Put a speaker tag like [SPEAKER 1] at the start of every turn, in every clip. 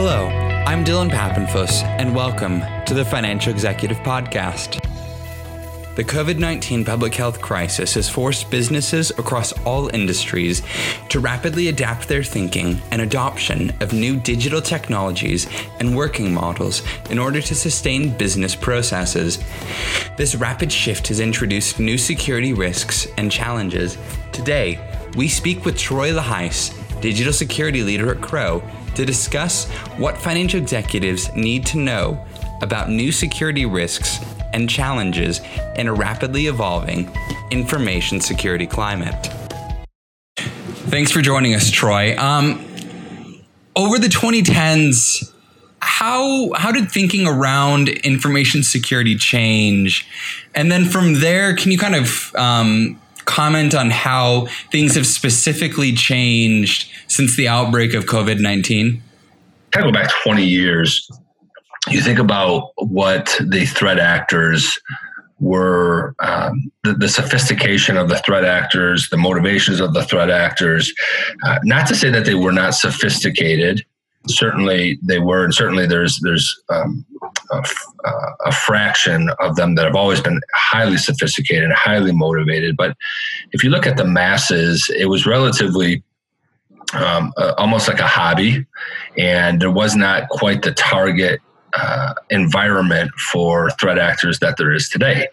[SPEAKER 1] Hello, I'm Dylan Papenfuss, and welcome to the Financial Executive Podcast. The COVID 19 public health crisis has forced businesses across all industries to rapidly adapt their thinking and adoption of new digital technologies and working models in order to sustain business processes. This rapid shift has introduced new security risks and challenges. Today, we speak with Troy La Huis, digital security leader at Crowe, to discuss what financial executives need to know about new security risks and challenges in a rapidly evolving information security climate. Thanks for joining us, Troy. Um, over the 2010s, how how did thinking around information security change? And then from there, can you kind of um, comment on how things have specifically changed since the outbreak of COVID 19?
[SPEAKER 2] Kind of go back 20 years. You think about what the threat actors were um, the, the, sophistication of the threat actors, the motivations of the threat actors. Uh, not to say that they were not sophisticated. Certainly they were, and certainly there's there's um, a, a, fraction of them that have always been highly sophisticated, and highly motivated. But if you look at the masses, it was relatively um, uh, almost like a hobby, and there was not quite the target uh, environment for threat actors that there is today.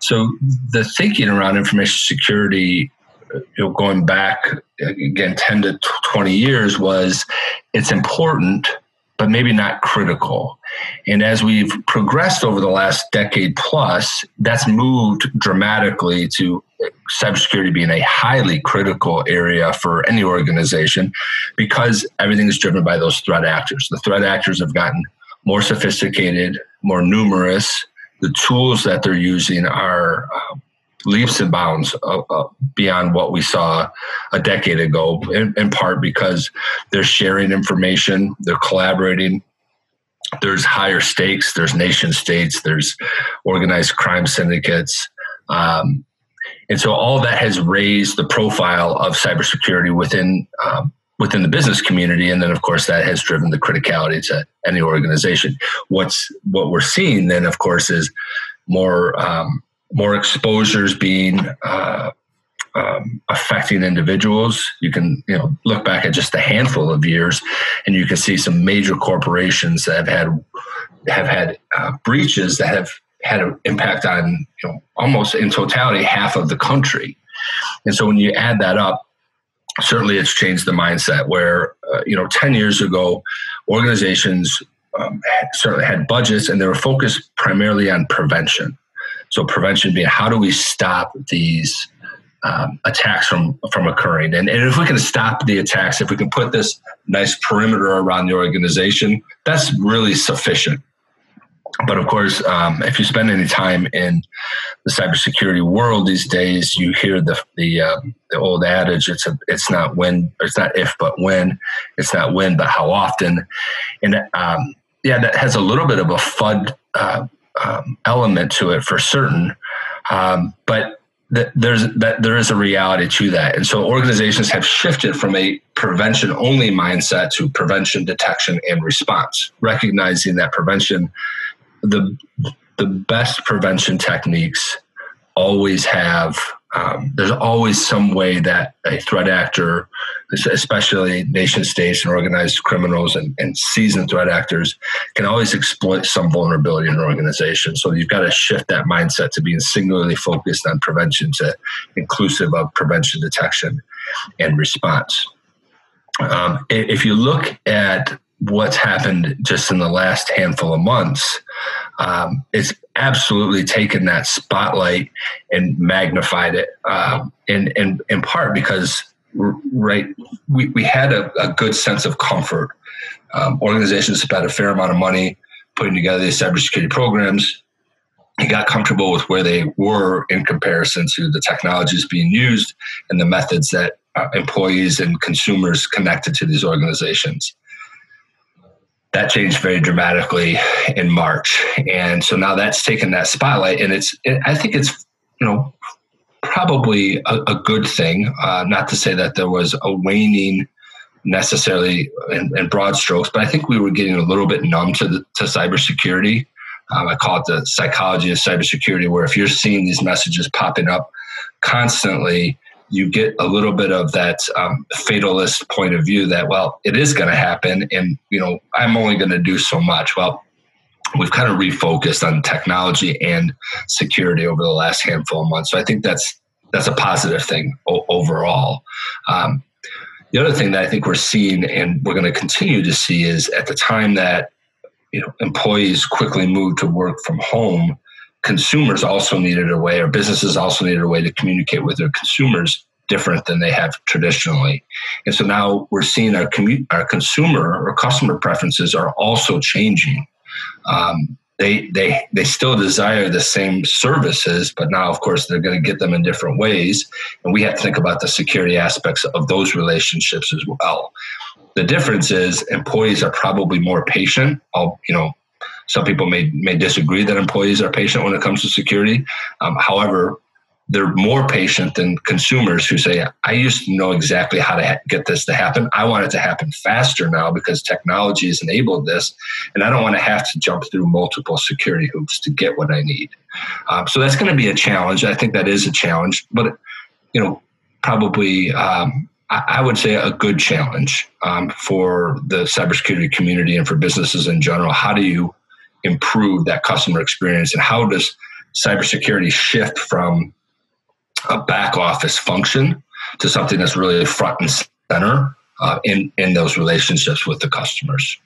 [SPEAKER 2] So the thinking around information security, you know, going back again 10 to 20 years was it's important but maybe not critical. And as we've progressed over the last decade plus, that's moved dramatically to cybersecurity being a highly critical area for any organization because everything is driven by those threat actors. The threat actors have gotten more sophisticated, more numerous. The tools that they're using are uh, leaps and bounds uh, uh, beyond what we saw a decade ago, in, in part because they're sharing information, they're collaborating. There's higher stakes, there's nation states, there's organized crime syndicates. Um, and so all that has raised the profile of cybersecurity within um, within the business community, and then of course that has driven the criticality to any organization. What's what we're seeing then, of course, is more um, more exposures being uh, um, affecting individuals. You can you know look back at just a handful of years, and you can see some major corporations that have had have had uh, breaches that have had an impact on you know almost in totality half of the country. And so when you add that up, certainly it's changed the mindset. Where uh, you know ten years ago, organizations um, certainly had budgets and they were focused primarily on prevention so prevention being how do we stop these um, attacks from from occurring, and, and if we can stop the attacks, if we can put this nice perimeter around the organization, that's really sufficient. But of course, um, if you spend any time in the cybersecurity world these days, you hear the the, um, the old adage: "It's a, it's not when, it's not if, but when. It's not when, but how often." And um, yeah, that has a little bit of a FUD uh, um, element to it for certain. Um, but th- there's that there is a reality to that, and so organizations have shifted from a prevention only mindset to prevention, detection, and response, recognizing that prevention, the the best prevention techniques always have um, there's always some way that a threat actor, especially nation states and organized criminals and, and, seasoned threat actors, can always exploit some vulnerability in an organization. So you've got to shift that mindset to being singularly focused on prevention to inclusive of prevention, detection, and response. Um, if you look at what's happened just in the last handful of months, um, it's absolutely taken that spotlight and magnified it. Um, in, in, in part because, right, we, we had a, a good sense of comfort. Um, organizations spent a fair amount of money putting together these cybersecurity programs. They got comfortable with where they were in comparison to the technologies being used and the methods that uh, employees and consumers connected to these organizations that changed very dramatically in March. And so now that's taken that spotlight and it's, it, I think it's, you know, probably a, a good thing. Uh, not to say that there was a waning necessarily in, in, broad strokes, but I think we were getting a little bit numb to the, to cybersecurity. Um, I call it the psychology of cybersecurity, where if you're seeing these messages popping up constantly, you get a little bit of that um, fatalist point of view that well, it is going to happen, and you know I'm only going to do so much. Well, we've kind of refocused on technology and security over the last handful of months. So I think that's that's a positive thing overall. Um, the other thing that I think we're seeing and we're going to continue to see is at the time that you know employees quickly moved to work from home, consumers also needed a way, or businesses also needed a way to communicate with their consumers different than they have traditionally. And so now we're seeing our commu- our consumer or customer preferences are also changing. Um, they they they still desire the same services, but now of course they're going to get them in different ways, and we have to think about the security aspects of those relationships as well. The difference is employees are probably more patient. You know, some people may may disagree that employees are patient when it comes to security. Um, however, they're more patient than consumers who say, I used to know exactly how to ha- get this to happen. I want it to happen faster now because technology has enabled this. And I don't want to have to jump through multiple security hoops to get what I need. Um, so that's going to be a challenge. I think that is a challenge, but, you know, probably, um, I, would say a good challenge um, for the cybersecurity community and for businesses in general. How do you improve that customer experience and how does cybersecurity shift from a back office function to something that's really front and center uh, in in those relationships with the customers.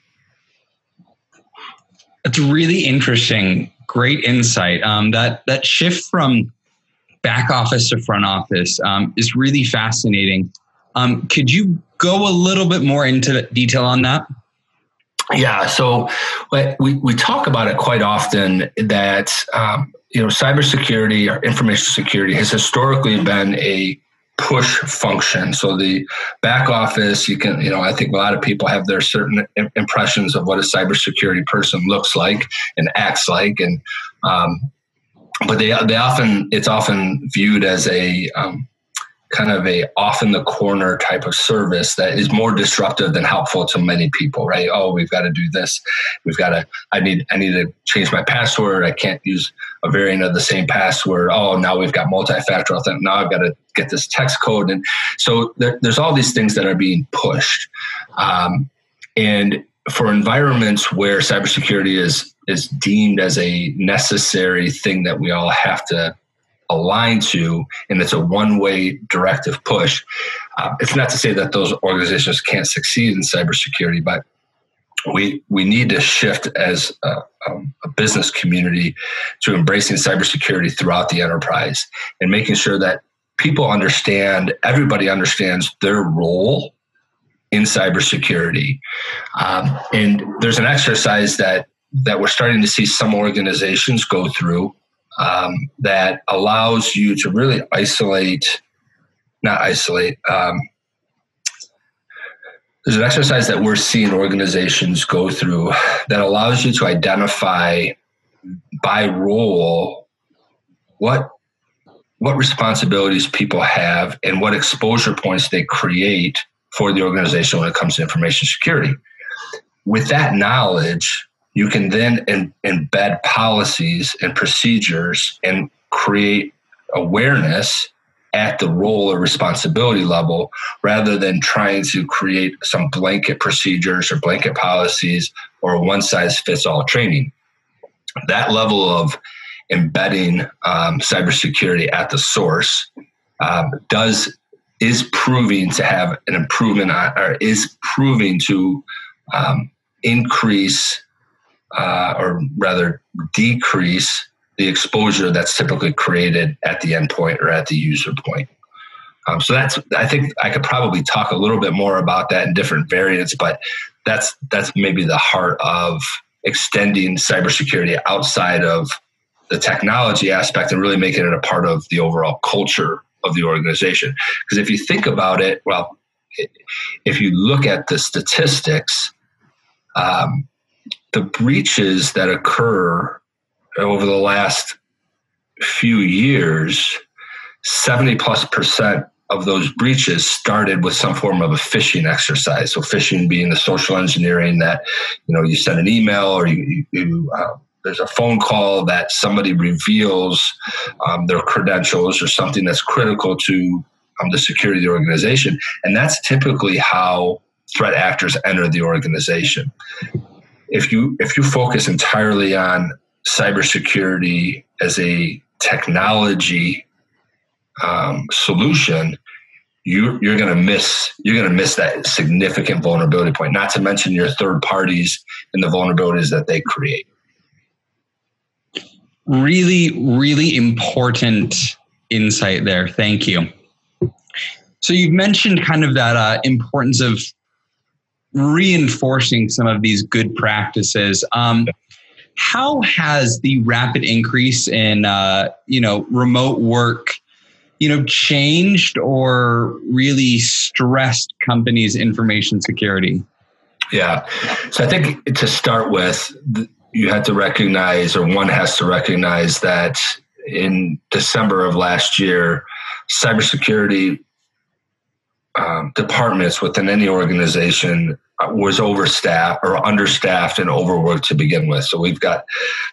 [SPEAKER 1] It's really interesting. Great insight. Um, that that shift from back office to front office um, is really fascinating. Um, could you go a little bit more into detail on that?
[SPEAKER 2] Yeah, so we, we talk about it quite often that um, you know, cybersecurity or information security has historically been a push function. So the back office, you can, you know, I think a lot of people have their certain impressions of what a cybersecurity person looks like and acts like, and um, but they they often it's often viewed as a um, kind of a off in the corner type of service that is more disruptive than helpful to many people right? Oh we've got to do this. We've got to i need i need to change my password. I can't use a variant of the same password. Oh now we've got multi-factor authentic now i've got to get this text code. And so there, there's all these things that are being pushed. Um, and for environments where cybersecurity is is deemed as a necessary thing that we all have to align to, and it's a one way directive push. Uh, it's not to say that those organizations can't succeed in cybersecurity, but we we need to shift as a, um, a, business community to embracing cybersecurity throughout the enterprise and making sure that people understand, everybody understands their role in cybersecurity. Um, and there's an exercise that that we're starting to see some organizations go through um, that allows you to really isolate, not isolate. Um, there's an exercise that we're seeing organizations go through that allows you to identify by role what what responsibilities people have and what exposure points they create for the organization when it comes to information security. With that knowledge, you can then in, embed policies and procedures and create awareness at the role or responsibility level rather than trying to create some blanket procedures or blanket policies or one size fits all training. That level of embedding um, cybersecurity at the source um, does is proving to have an improvement or is proving to um, increase uh, or rather decrease the exposure that's typically created at the endpoint or at the user point. Um, so that's I think I could probably talk a little bit more about that in different variants, but that's that's maybe the heart of extending cybersecurity outside of the technology aspect and really making it a part of the overall culture of the organization. Because if you think about it, well, if you look at the statistics, um, the breaches that occur over the last few years, 70 plus percent of those breaches started with some form of a phishing exercise. So phishing being the social engineering that you know you send an email or you, you uh, there's a phone call that somebody reveals um, their credentials or something that's critical to um, the security of the organization, and that's typically how threat actors enter the organization. If you if you focus entirely on cybersecurity as a technology um, solution, you, you're going to miss you're going to miss that significant vulnerability point. Not to mention your third parties and the vulnerabilities that they create.
[SPEAKER 1] Really, really important insight there. Thank you. So you've mentioned kind of that uh, importance of reinforcing some of these good practices. Um, how has the rapid increase in uh, you know remote work you know changed or really stressed companies information security
[SPEAKER 2] yeah so i think to start with you have to recognize or one has to recognize that in december of last year cybersecurity um, departments within any organization was overstaffed or understaffed and overworked to begin with. So we've got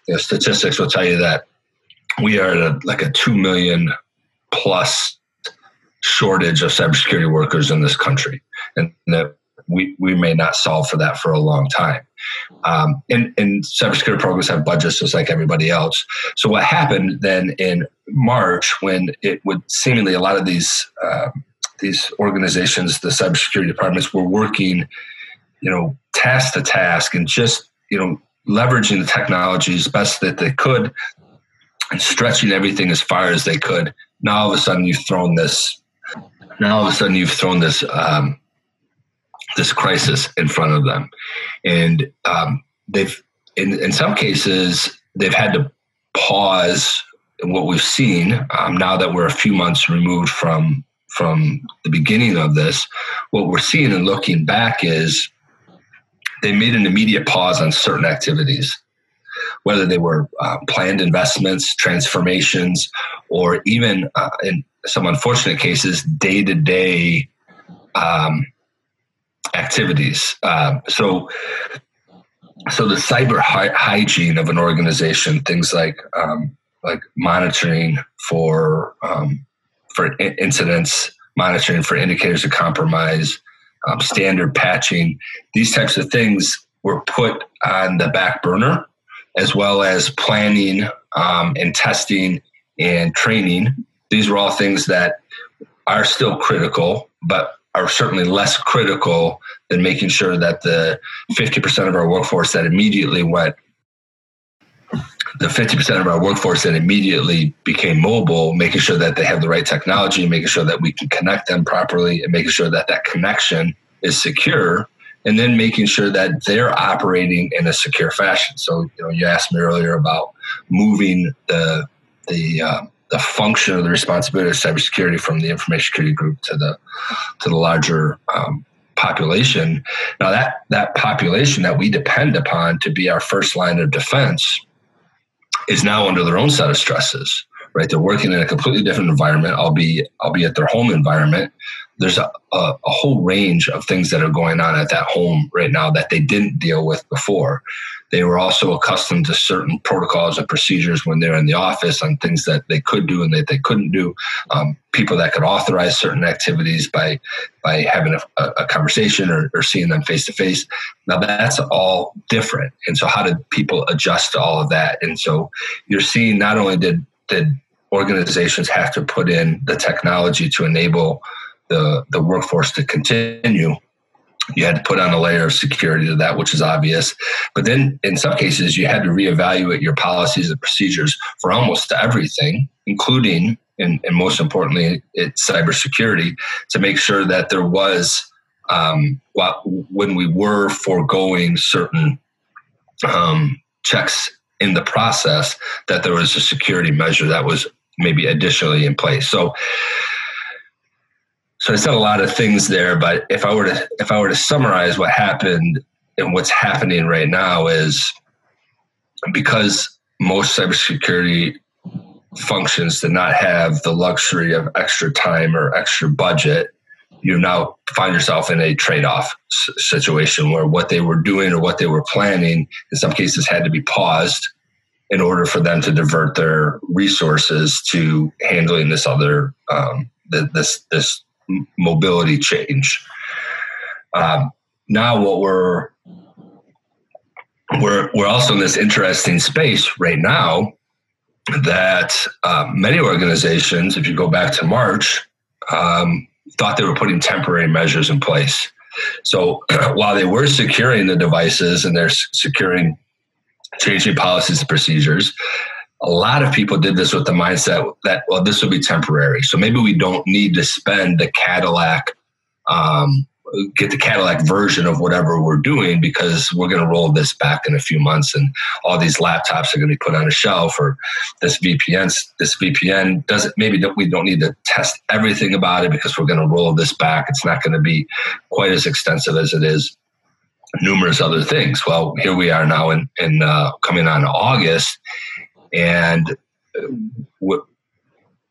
[SPEAKER 2] you know, statistics will tell you that we are at a, like a two million plus shortage of cybersecurity workers in this country, and that we, we may not solve for that for a long time. Um, and, and cybersecurity programs have budgets just like everybody else. So what happened then in March when it would seemingly a lot of these uh, these organizations, the cybersecurity departments, were working you know, task to task and just, you know, leveraging the technology as best that they could and stretching everything as far as they could. Now all of a sudden you've thrown this, now all of a sudden you've thrown this, um, this crisis in front of them. And um, they've, in, in some cases, they've had to pause what we've seen um, now that we're a few months removed from from the beginning of this. What we're seeing and looking back is they made an immediate pause on certain activities, whether they were uh, planned investments, transformations, or even uh, in some unfortunate cases, day to day activities. Uh, so, so the cyber hy- hygiene of an organization, things like um, like monitoring for um, for incidents, monitoring for indicators of compromise, um, standard patching, these types of things were put on the back burner, as well as planning um, and testing and training. These were all things that are still critical, but are certainly less critical than making sure that the 50% of our workforce that immediately went the 50% of our workforce that immediately became mobile, making sure that they have the right technology, making sure that we can connect them properly, and making sure that that connection is secure, and then making sure that they're operating in a secure fashion. So, you know, you asked me earlier about moving the the uh, the function of the responsibility of cybersecurity from the information security group to the to the larger um, population. Now, that that population that we depend upon to be our first line of defense is now under their own set of stresses, right? They're working in a completely different environment, albeit, albeit their home environment. There's a, a, a, whole range of things that are going on at that home right now that they didn't deal with before. They were also accustomed to certain protocols and procedures when they're in the office on things that they could do and that they couldn't do. Um, people that could authorize certain activities by by having a, a conversation or, or seeing them face to face. Now that's all different. And so, how did people adjust to all of that? And so, you're seeing not only did did organizations have to put in the technology to enable the the workforce to continue you had to put on a layer of security to that, which is obvious. But then in some cases, you had to reevaluate your policies and procedures for almost everything, including, and, and most importantly, it's cybersecurity, to make sure that there was, um, when we were foregoing certain um, checks in the process, that there was a security measure that was maybe additionally in place. So so I said a lot of things there, but if I were to if I were to summarize what happened and what's happening right now is because most cybersecurity functions did not have the luxury of extra time or extra budget, you now find yourself in a trade-off situation where what they were doing or what they were planning in some cases had to be paused in order for them to divert their resources to handling this other um, this this mobility change. Um, now, what we're we're we're also in this interesting space right now that uh, many organizations, if you go back to March, um, thought they were putting temporary measures in place. So while they were securing the devices and they're securing changing policies and procedures, a lot of people did this with the mindset that well, this will be temporary. So maybe we don't need to spend the Cadillac um, get the Cadillac version of whatever we're doing because we're going to roll this back in a few months and all these laptops are going to be put on a shelf or this VPN this VPN doesn't maybe we don't need to test everything about it because we're going to roll this back it's not going to be quite as extensive as it is numerous other things well here we are now in in uh, coming on August and uh,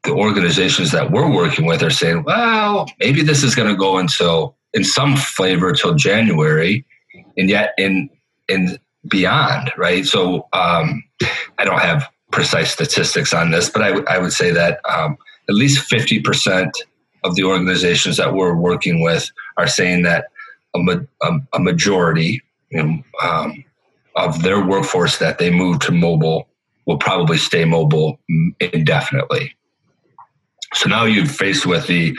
[SPEAKER 2] the organizations that we're working with are saying, well, maybe this is going to go until in some flavor till January, and yet in in beyond, right? So um, I don't have precise statistics on this, but I, w- I would say that um, at least fifty percent of the organizations that we're working with are saying that a, ma- a, a majority you know, um, of their workforce that they move to mobile will probably stay mobile indefinitely. So now you're faced with the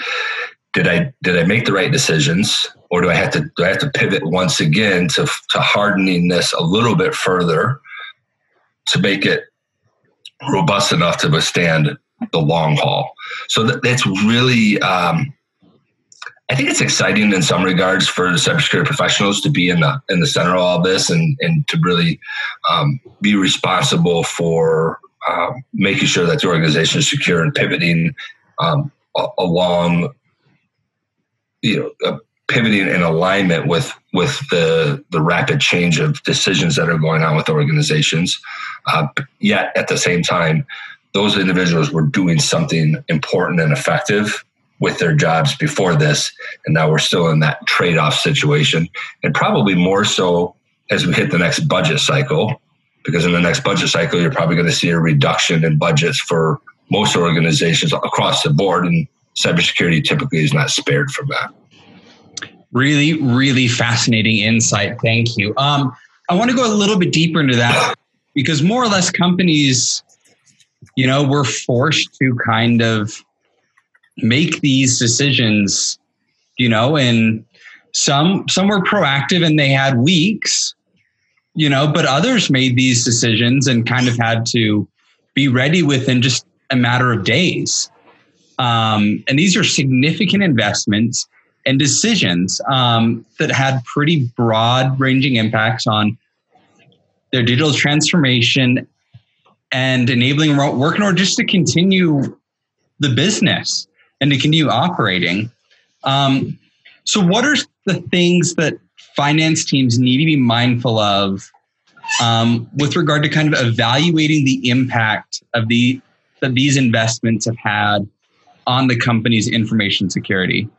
[SPEAKER 2] did I did I make the right decisions, or do I have to do I have to pivot once again to to hardening this a little bit further to make it robust enough to withstand the long haul? So that, that's really. Um, I think it's exciting in some regards for cybersecurity professionals to be in the in the center of all this and and to really um, be responsible for um, making sure that the organization is secure and pivoting um, along you know uh, pivoting in alignment with with the the rapid change of decisions that are going on with organizations. Uh, yet at the same time, those individuals were doing something important and effective with their jobs before this, and now we're still in that trade off situation, and probably more so as we hit the next budget cycle. Because in the next budget cycle, you're probably going to see a reduction in budgets for most organizations across the board, and cybersecurity typically is not spared from that.
[SPEAKER 1] Really, really fascinating insight. Thank you. Um, I want to go a little bit deeper into that because more or less companies, you know, were forced to kind of make these decisions, you know, and some some were proactive and they had weeks, you know, but others made these decisions and kind of had to be ready within just a matter of days. Um, and these are significant investments and decisions um, that had pretty broad ranging impacts on their digital transformation and enabling remote work in order just to continue the business and to continue operating. Um, so, what are the things that finance teams need to be mindful of um, with regard to kind of evaluating the impact of the that these investments have had on the company's information security?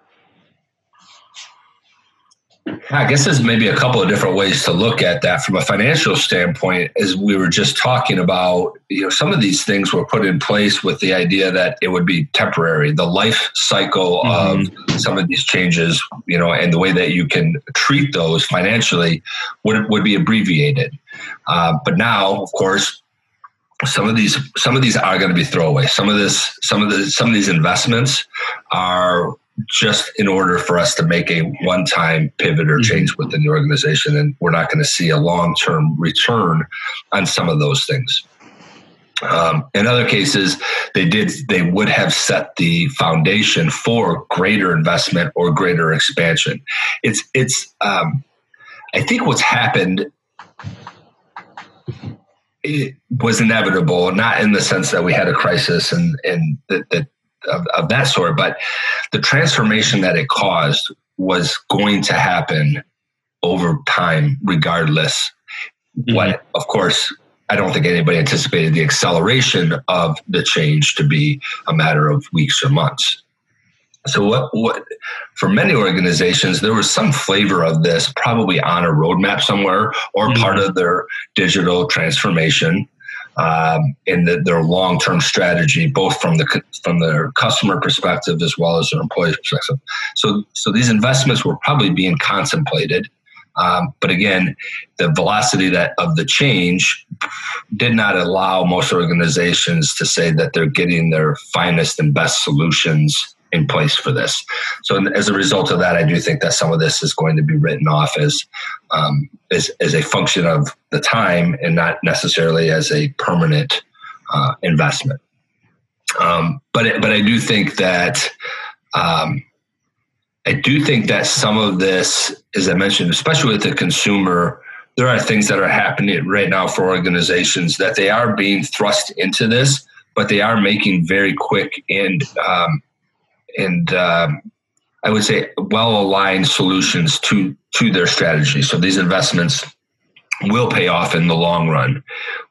[SPEAKER 2] I guess there's maybe a couple of different ways to look at that from a financial standpoint. As we were just talking about, you know, some of these things were put in place with the idea that it would be temporary. The life cycle mm-hmm. of some of these changes, you know, and the way that you can treat those financially would would be abbreviated. Uh, but now, of course, some of these some of these are going to be throwaway. Some of this some of the some of these investments are just in order for us to make a one time pivot or mm-hmm. change within the organization. And we're not going to see a long term return on some of those things. Um, in other cases, they did they would have set the foundation for greater investment or greater expansion. It's it's um, I think what's happened it was inevitable, not in the sense that we had a crisis and and that, that of, of that sort, but the transformation that it caused was going to happen over time, regardless. Mm-hmm. What, of course, I don't think anybody anticipated the acceleration of the change to be a matter of weeks or months. So what what for many organizations there was some flavor of this probably on a roadmap somewhere or mm-hmm. part of their digital transformation um, in the, their long term strategy, both from the from their customer perspective as well as their employee perspective. So so these investments were probably being contemplated. Um, but again, the velocity that of the change did not allow most organizations to say that they're getting their finest and best solutions in place for this. So as a result of that, I do think that some of this is going to be written off as um, as, as a function of the time and not necessarily as a permanent uh, investment. Um, but it, but I do think that um, I do think that some of this, as I mentioned, especially with the consumer, there are things that are happening right now for organizations that they are being thrust into this, but they are making very quick and um, and um, I would say well aligned solutions to to their strategy. So these investments will pay off in the long run.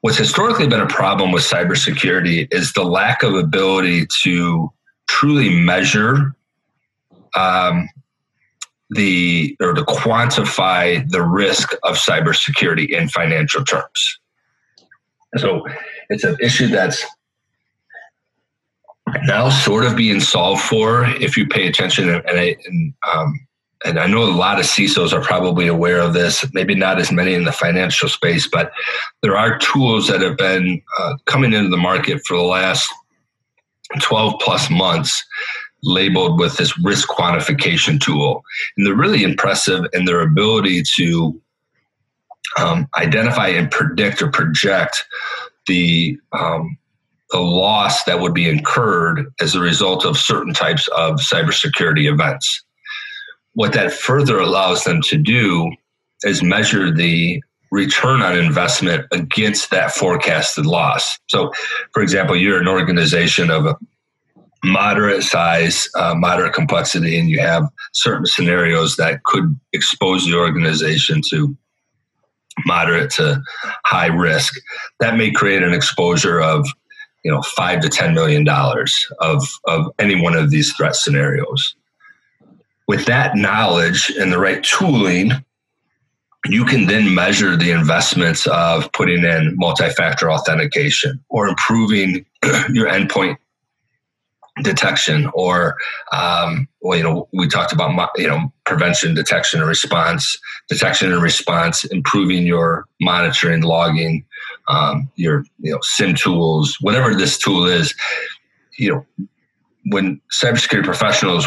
[SPEAKER 2] What's historically been a problem with cybersecurity is the lack of ability to truly measure um, the or to quantify the risk of cybersecurity in financial terms. So it's an issue that's now sort of being solved for if you pay attention and, I, and, um, and I know a lot of CISOs are probably aware of this, maybe not as many in the financial space, but there are tools that have been uh, coming into the market for the last 12 plus months labeled with this risk quantification tool. And they're really impressive in their ability to um, identify and predict or project the um, the loss that would be incurred as a result of certain types of cybersecurity events. What that further allows them to do is measure the return on investment against that forecasted loss. So, for example, you're an organization of a moderate size, uh, moderate complexity, and you have certain scenarios that could expose the organization to moderate to high risk. That may create an exposure of you know five to ten million dollars of of any one of these threat scenarios. With that knowledge and the right tooling you can then measure the investments of putting in multi-factor authentication or improving your endpoint detection or um, well you know we talked about you know prevention detection and response detection and response improving your monitoring logging um, your you know SIEM tools, whatever this tool is. You know, when cybersecurity professionals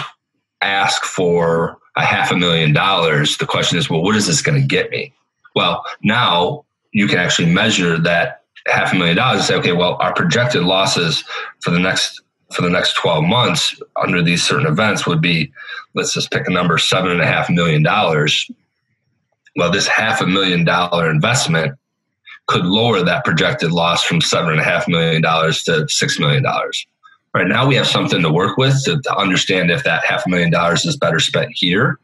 [SPEAKER 2] ask for a half a million dollars, the question is, well, what is this going to get me? Well, now you can actually measure that half a million dollars and say, okay, well, our projected losses for the next for the next 12 months under these certain events would be, let's just pick a number, seven and a half million dollars. Well, this half a million dollar investment could lower that projected loss from seven and a half million dollars to six million dollars. Right now, we have something to work with to, to understand if that half million dollars is better spent here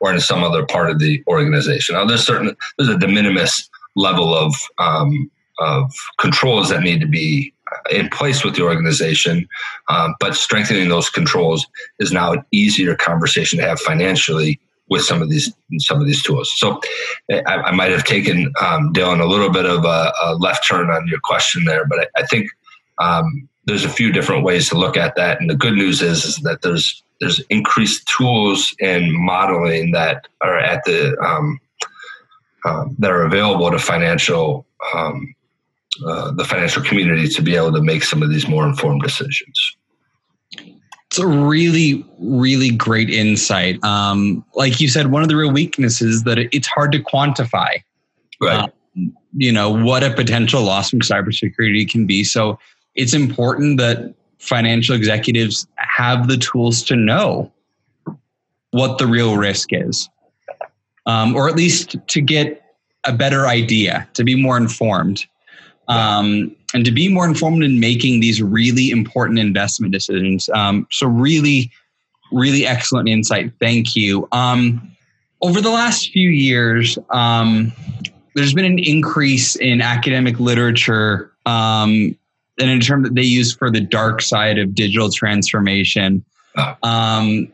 [SPEAKER 2] or in some other part of the organization. Now, there's certain there's a de minimis level of um, of controls that need to be in place with the organization, um, but strengthening those controls is now an easier conversation to have financially with some of these some of these tools. So I, I might have taken um, Dylan a little bit of a, a, left turn on your question there, but I, I think um, there's a few different ways to look at that. And the good news is, is that there's there's increased tools and modeling that are at the um, uh, that are available to financial um, uh, the financial community to be able to make some of these more informed decisions.
[SPEAKER 1] It's a really, really great insight. Um, like you said, one of the real weaknesses that it's hard to quantify.
[SPEAKER 2] Right. Um,
[SPEAKER 1] you know what a potential loss from cybersecurity can be. So it's important that financial executives have the tools to know what the real risk is, um, or at least to get a better idea, to be more informed um, and to be more informed in making these really important investment decisions. Um, so, really, really excellent insight. Thank you. Um, over the last few years, um, there's been an increase in academic literature um, and in terms that they use for the dark side of digital transformation. Um,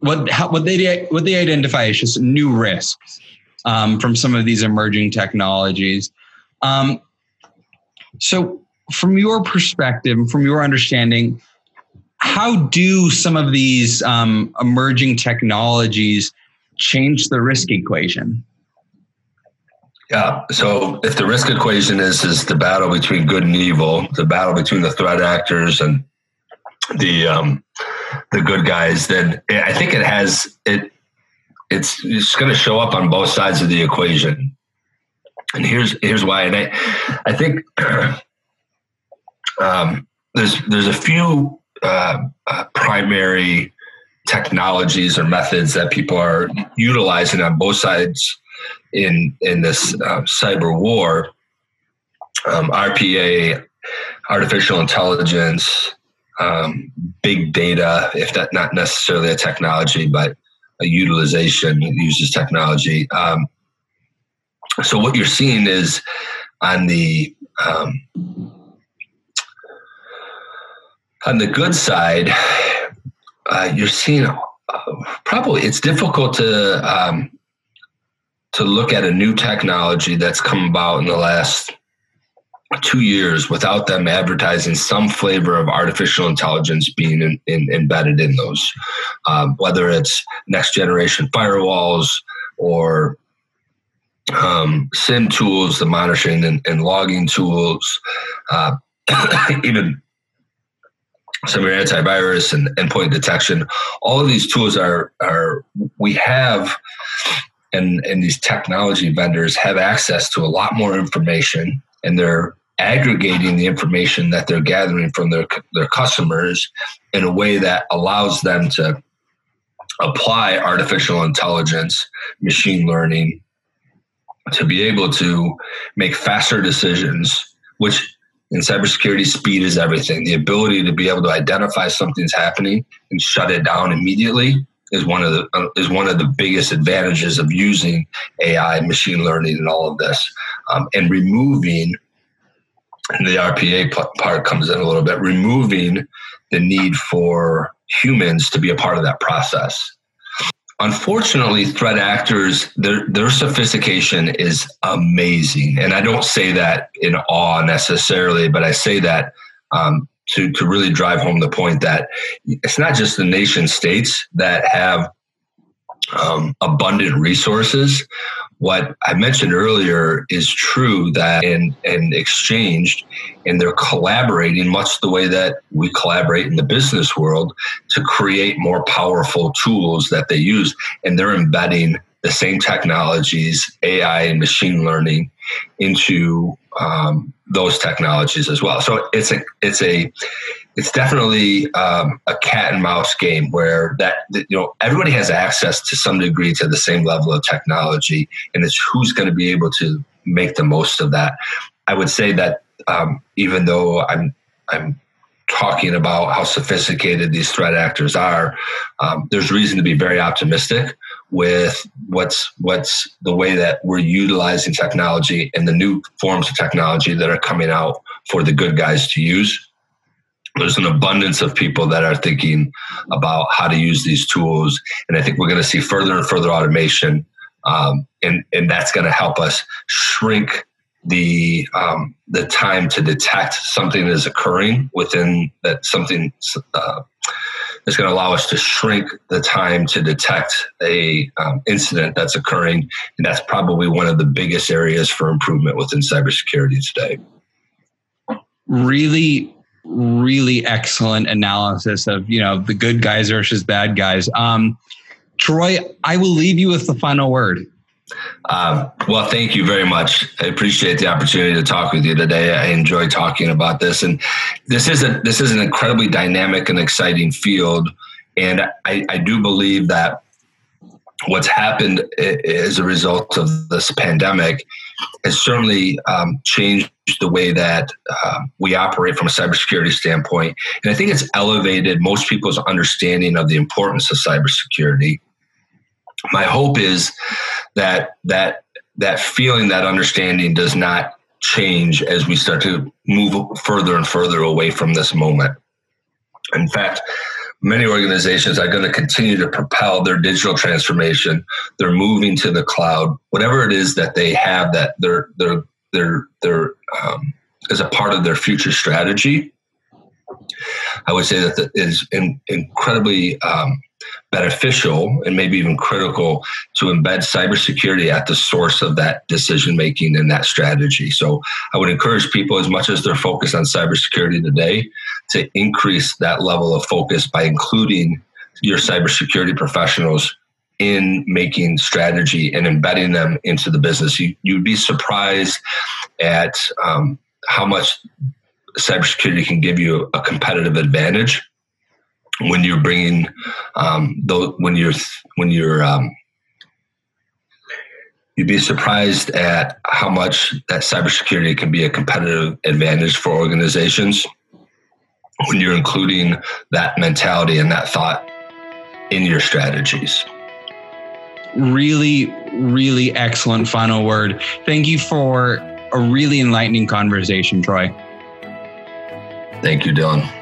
[SPEAKER 1] what how, what they what they identify is just new risks um, from some of these emerging technologies. Um, so, from your perspective, from your understanding, how do some of these um, emerging technologies change the risk equation?
[SPEAKER 2] Yeah. So if the risk equation is is the battle between good and evil, the battle between the threat actors and the um, the good guys, then I think it has it. It's it's going to show up on both sides of the equation, and here's here's why. And I I think um, there's there's a few uh, uh, primary technologies or methods that people are utilizing on both sides in in this uh, cyber war, um, RPA, artificial intelligence, um, big data, if that not necessarily a technology, but a utilization uses technology. Um, so what you're seeing is on the um, on the good side, uh, you're seeing uh, probably it's difficult to um, to look at a new technology that's come about in the last two years without them advertising some flavor of artificial intelligence being in, in, embedded in those, um, whether it's next generation firewalls or um, SIEM tools, the monitoring and, and logging tools, uh, even some of your antivirus and endpoint detection. All of these tools are are we have and, and these technology vendors have access to a lot more information and they're aggregating the information that they're gathering from their, their customers in a way that allows them to apply artificial intelligence, machine learning, to be able to make faster decisions, which in cybersecurity, speed is everything. The ability to be able to identify something's happening and shut it down immediately is one of the uh, is one of the biggest advantages of using AI, machine learning, and all of this, um, and removing. And the RPA part comes in a little bit, removing the need for humans to be a part of that process. Unfortunately, threat actors, their, their sophistication is amazing. And I don't say that in awe necessarily, but I say that um, to, to really drive home the point that it's not just the nation states that have um, abundant resources. What I mentioned earlier is true that in, and exchanged, and they're collaborating much the way that we collaborate in the business world to create more powerful tools that they use. And they're embedding the same technologies, AI and machine learning, into um, those technologies as well. So it's a it's a it's definitely um, a cat and mouse game where that you know everybody has access to some degree to the same level of technology, and it's who's going to be able to make the most of that. I would say that um, even though I'm I'm talking about how sophisticated these threat actors are, um, there's reason to be very optimistic with what's what's the way that we're utilizing technology and the new forms of technology that are coming out for the good guys to use. There's an abundance of people that are thinking about how to use these tools, and I think we're going to see further and further automation, um, and and that's going to help us shrink the um, the time to detect something is occurring within that something uh, is going to allow us to shrink the time to detect a um, incident that's occurring, and that's probably one of the biggest areas for improvement within cybersecurity today.
[SPEAKER 1] Really, really excellent analysis of you know the good guys versus bad guys. Um, Troy, I will leave you with the final word.
[SPEAKER 2] Um, well, thank you very much. I appreciate the opportunity to talk with you today. I enjoy talking about this, and this is a this is an incredibly dynamic and exciting field. And I, I do believe that what's happened as a result of this pandemic has certainly um, changed the way that uh, we operate from a cybersecurity standpoint. And I think it's elevated most people's understanding of the importance of cybersecurity my hope is that that that feeling, that understanding does not change as we start to move further and further away from this moment. In fact, many organizations are going to continue to propel their digital transformation. They're moving to the cloud, whatever it is that they have that they're they're they're they're um, as a part of their future strategy. I would say that it is in, incredibly um, beneficial and maybe even critical to embed cybersecurity at the source of that decision making and that strategy. So I would encourage people, as much as they're focused on cybersecurity today, to increase that level of focus by including your cybersecurity professionals in making strategy and embedding them into the business. You, you'd be surprised at um, how much cybersecurity can give you a competitive advantage when you're bringing um, those when you're when you're um, you'd be surprised at how much that cybersecurity can be a competitive advantage for organizations when you're including that mentality and that thought in your strategies.
[SPEAKER 1] Really, really excellent final word. Thank you for a really enlightening conversation, Troy.
[SPEAKER 2] Thank you, Dylan.